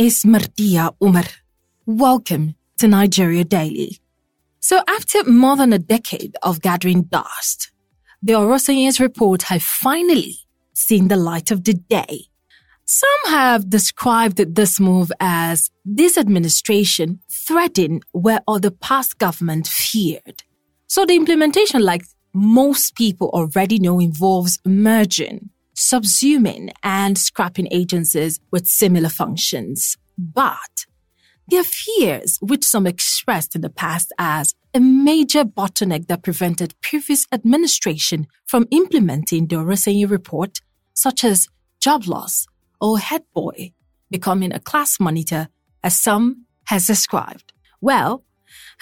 Is Martia Umar. Welcome to Nigeria Daily. So, after more than a decade of gathering dust, the Oronsaye's report has finally seen the light of the day. Some have described this move as this administration threading where other past government feared. So the implementation, like most people already know, involves merging subsuming and scrapping agencies with similar functions. But there are fears which some expressed in the past as a major bottleneck that prevented previous administration from implementing the Oronsaye report, such as job loss or head boy becoming a class monitor, as some has described. Well,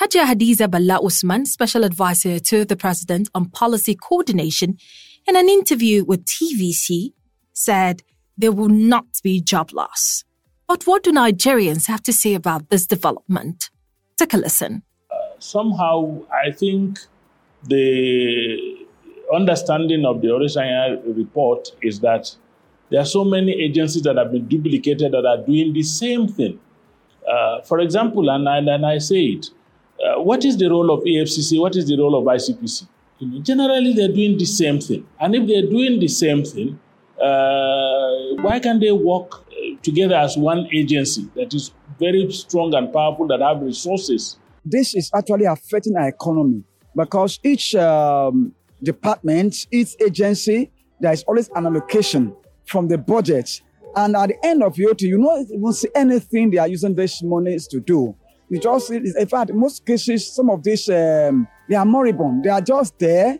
Hajia Hadiza Bala Usman, special advisor to the president on policy coordination, in an interview with TVC, said there will not be job loss. But what do Nigerians have to say about this development? Take a listen. Uh, somehow, I think the understanding of the Oronsaye report is that there are so many agencies that have been duplicated that are doing the same thing. Uh, for example, and I, and I say it, uh, what is the role of EFCC? What is the role of ICPC? You know, generally, they're doing the same thing. And if they're doing the same thing, uh, why can't they work uh, together as one agency that is very strong and powerful, that have resources? This is actually affecting our economy because each um, department, each agency, there is always an allocation from the budget. And at the end of year, you know, you won't see anything they are using these monies to do. You just, in fact, most cases, some of these, um, they are moribund. They are just there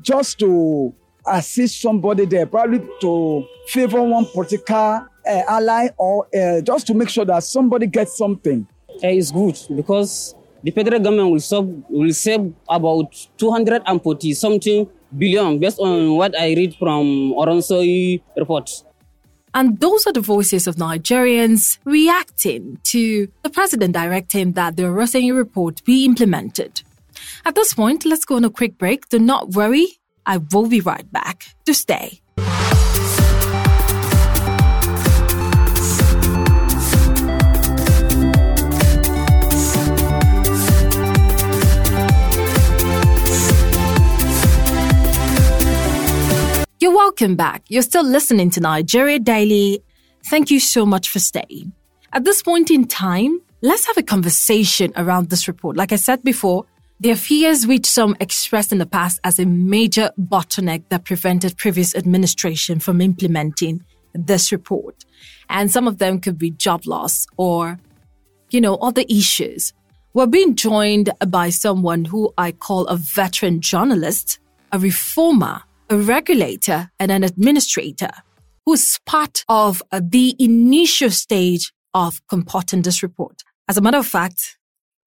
just to assist somebody there, probably to favor one particular uh, ally or uh, just to make sure that somebody gets something. Uh, it's good because the federal government will save, will save about 240 something billion based on what I read from Oronsaye report. And those are the voices of Nigerians reacting to the president directing that the Oronsaye report be implemented. At this point, let's go on a quick break. Do not worry, I will be right back. To stay. You're welcome back. You're still listening to Nigeria Daily. Thank you so much for staying. At this point in time, let's have a conversation around this report. Like I said before, there are fears which some expressed in the past as a major bottleneck that prevented previous administration from implementing this report. And some of them could be job loss or, you know, other issues. We're being joined by someone who I call a veteran journalist, a reformer, a regulator and an administrator who's part of the initial stage of comporting this report. As a matter of fact,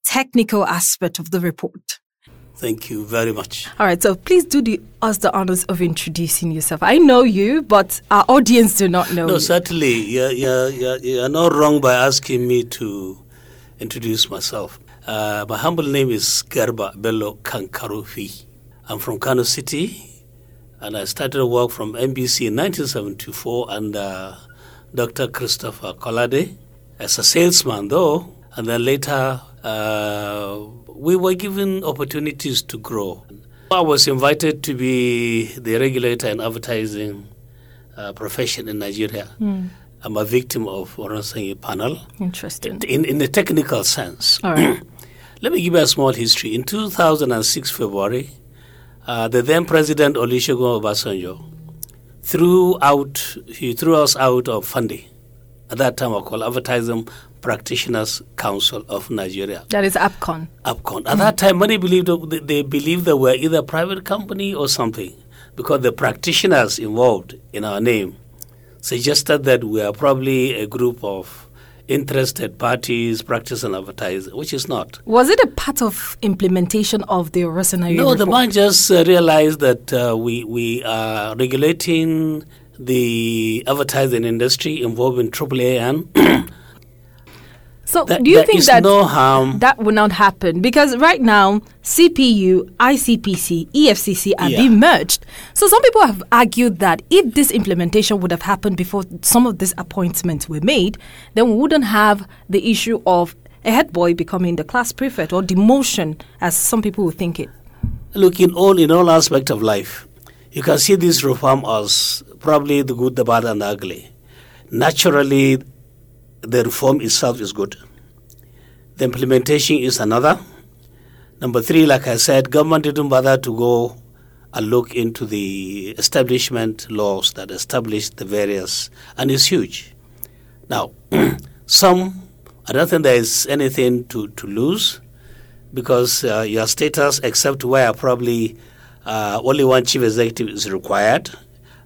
technical aspect of the report. Thank you very much. All right, so please do the, us the honors of introducing yourself. I know you, but our audience do not know. No, you. certainly, you're, you're, you're, not wrong by asking me to introduce myself. Uh, my humble name is Garba Bello Kankarofi. I'm from Kano City, and I started work from NBC in 1974 under Dr. Christopher Kolade as a salesman, though, and then later uh, we were given opportunities to grow. I was invited to be the regulator in advertising uh, profession in Nigeria. Mm. I'm a victim of Oronsaye panel. Interesting. In, in the technical sense. All right. Let me give you a small history. In 2006 February, uh, the then president Olusegun Obasanjo threw out he threw us out of funding. At that time, I called Advertising Practitioners Council of Nigeria. That is APCON. APCON. At mm. that time, many believed they believed they were either a private company or something, because the practitioners involved in our name suggested that we are probably a group of interested parties practice and advertising, which is not. Was it a part of implementation of the Oronsaye No, report? the man just uh, realized that uh, we, we are regulating the advertising industry involving AAA and So That- do you think that no harm. that would not happen? Because right now, CPU, ICPC, EFCC are Yeah. being merged. So some people have argued that if this implementation would have happened before some of these appointments were made, then we wouldn't have the issue of a head boy becoming the class prefect or demotion, as some people would think it. Look, in all in all aspects of life, you can see this reform as probably the good, the bad, and the ugly. Naturally, the reform itself is good. The implementation is another. Number three, like I said, government didn't bother to go and look into the establishment laws that establish the various, and it's huge. Now, some, I don't think there is anything to, to lose because uh, your status, except where probably uh, only one chief executive is required,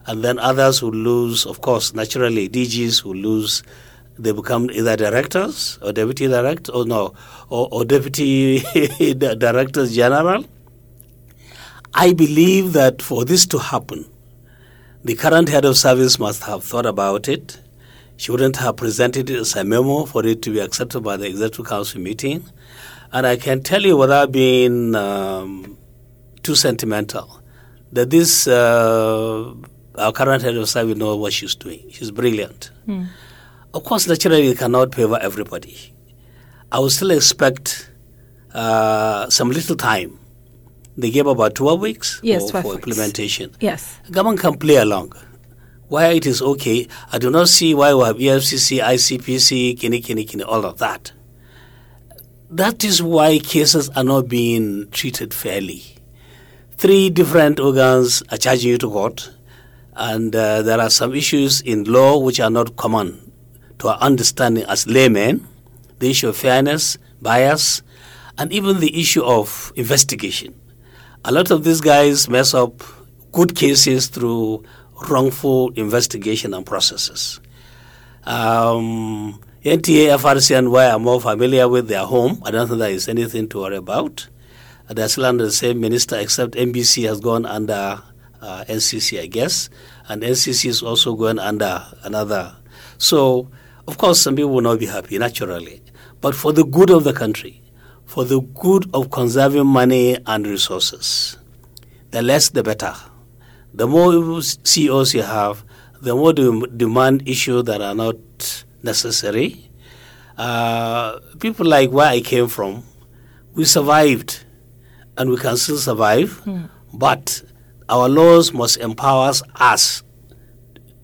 and then others who lose, of course, naturally, DGs who lose. They become either directors or deputy director, or no, or, or deputy directors general. I believe that for this to happen, the current head of service must have thought about it. She wouldn't have presented it as a memo for it to be accepted by the executive council meeting. And I can tell you without being um, too sentimental that this, uh, our current head of service knows what she's doing. She's brilliant. Of course, naturally, you cannot favor everybody. I would still expect uh, some little time. They gave about 12 weeks Yes, for, 12 for weeks. implementation. Yes. Government can play along. Why it is okay, I do not see why we have EFCC, ICPC, kini, kini, kini, all of that. That is why cases are not being treated fairly. Three different organs are charging you to court, and uh, there are some issues in law which are not common to our understanding as laymen the issue of fairness, bias, and even the issue of investigation. A lot of these guys mess up good cases through wrongful investigation and processes. Um, NTA, FRC, and Y are more familiar with their home. I don't think there is anything to worry about. They're still under the same minister, except NBC has gone under uh, NCC, I guess, and NCC is also going under another. So, of course, some people will not be happy, naturally. But for the good of the country, for the good of conserving money and resources, the less the better. The more CEOs you have, the more you demand issues that are not necessary. Uh, people like where I came from, we survived and we can still survive, but our laws must empower us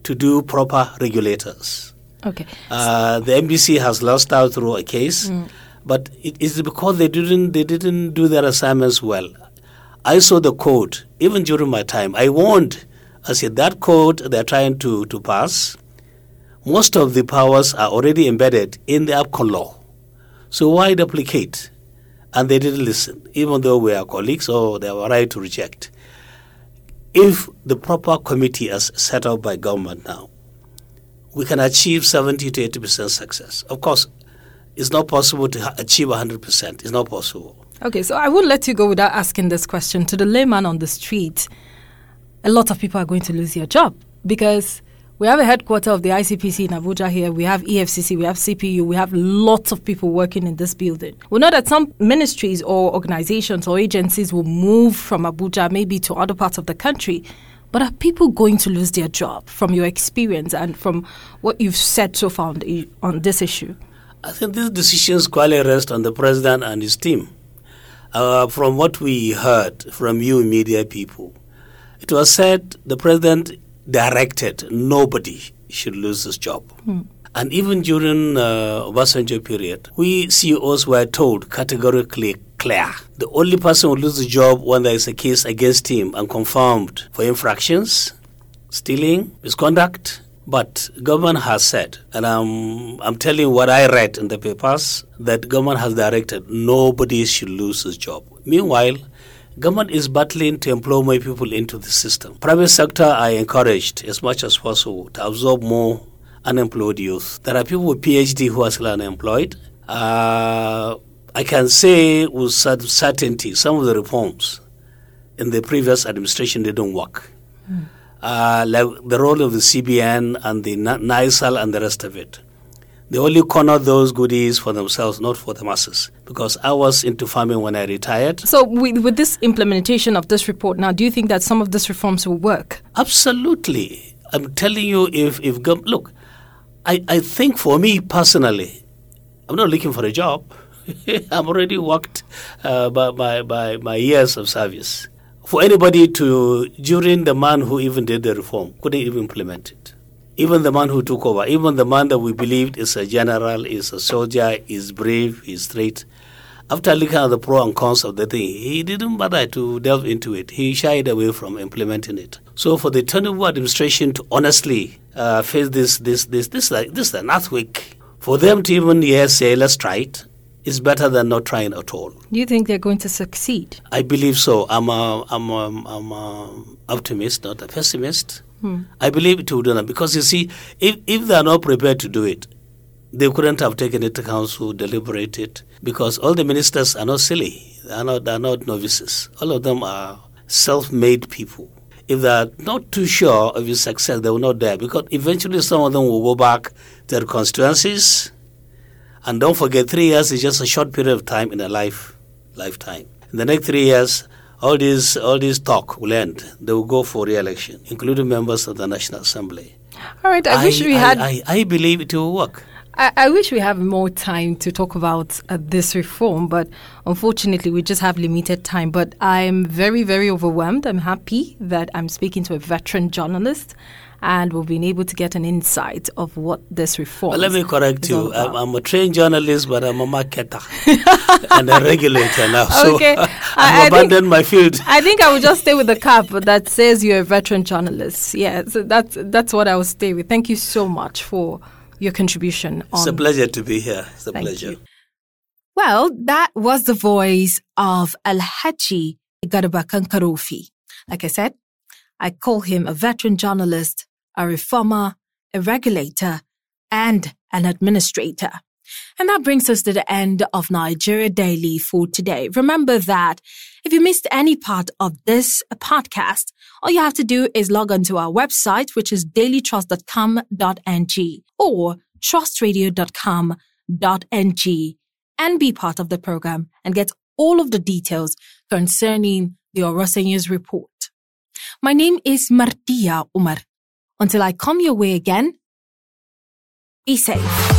to do proper regulators. Okay. Uh, the NBC has lost out through a case, but it is because they didn't they didn't do their assignments well. I saw the code even during my time. I warned. I said that code they're trying to to pass. Most of the powers are already embedded in the APCON law. So why duplicate? And they didn't listen, even though we are colleagues, so they were right to reject. If the proper committee is set up by government now, we can achieve 70 to 80 percent success. Of course, it's not possible to achieve 100 percent. It's not possible. Okay, so I won't let you go without asking this question to the layman on the street. A lot of people are going to lose their job because we have a headquarter of the ICPC in Abuja here. We have EFCC, we have CPU, we have lots of people working in this building. We know that some ministries or organizations or agencies will move from Abuja maybe to other parts of the country. But are people going to lose their job from your experience and from what you've said so far on, the, on this issue? I think these decisions quite rest on the president and his team. Uh, from what we heard from you media people, it was said the president directed nobody should lose his job. And even during uh, Obasanjo period, we CEOs were told categorically clear. The only person who loses the job when there is a case against him and confirmed for infractions, stealing, misconduct. But government has said, and I'm, I'm telling you what I read in the papers, that government has directed nobody should lose his job. Meanwhile, government is battling to employ more people into the system. Private sector are encouraged as much as possible to absorb more unemployed youth. There are people with PhD who are still unemployed. Uh, I can say with certainty some of the reforms in the previous administration didn't work. Uh, like the role of the CBN and the NIRSAL and the rest of it. They only corner those goodies for themselves, not for the masses. Because I was into farming when I retired. So, with, with this implementation of this report now, do you think that some of these reforms will work? Absolutely. I'm telling you, if, if look, I, I think for me personally, I'm not looking for a job. I'm already worked uh, by, by, by my years of service. For anybody to, during the man who even did the reform, couldn't even implement it. Even the man who took over, even the man that we believed is a general, is a soldier, is brave, is straight. After looking at the pro and cons of the thing, he didn't bother to delve into it. He shied away from implementing it. So for the Tinubu administration to honestly uh, face this, this, this, this, this, this is an earthquake, for them to even yes say let's try it, is better than not trying at all. Do you think they're going to succeed? I believe so. I'm a, I'm a, I'm a optimist, not a pessimist. Hmm. I believe it will do that because you see, if, if they are not prepared to do it, they couldn't have taken it to council, deliberated, because all the ministers are not silly. They are not, they are not novices. All of them are self-made people. If they are not too sure of your success, they will not dare, because eventually some of them will go back to their constituencies. And don't forget, three years is just a short period of time in a life lifetime. In the next three years, all this all this talk will end. They will go for re-election, including members of the National Assembly. All right. I, I wish we I, had. I, I, believe it will work. I, I wish we have more time to talk about uh, this reform, but unfortunately, we just have limited time. But I'm very, very overwhelmed. I'm happy that I'm speaking to a veteran journalist and we've been able to get an insight of what this reform. Well, let me correct you. I'm, I'm, a trained journalist, but I'm a marketer and a regulator now. So okay. I, have abandoned my field. I think I will just stay with the cap that says you're a veteran journalist. Yeah, so that's that's what I will stay with. Thank you so much for your contribution. it's a pleasure to be here. It's a pleasure. You. Well, that was the voice of Alhaji Garba Kankarofi. Like I said, I call him a veteran journalist a reformer, a regulator, and an administrator. And that brings us to the end of Nigeria Daily for today. Remember that if you missed any part of this podcast, all you have to do is log on to our website, which is dailytrust.com.ng or trustradio.com.ng and be part of the program and get all of the details concerning the Oronsaye's report. My name is Martia Umar. Until I come your way again, be safe.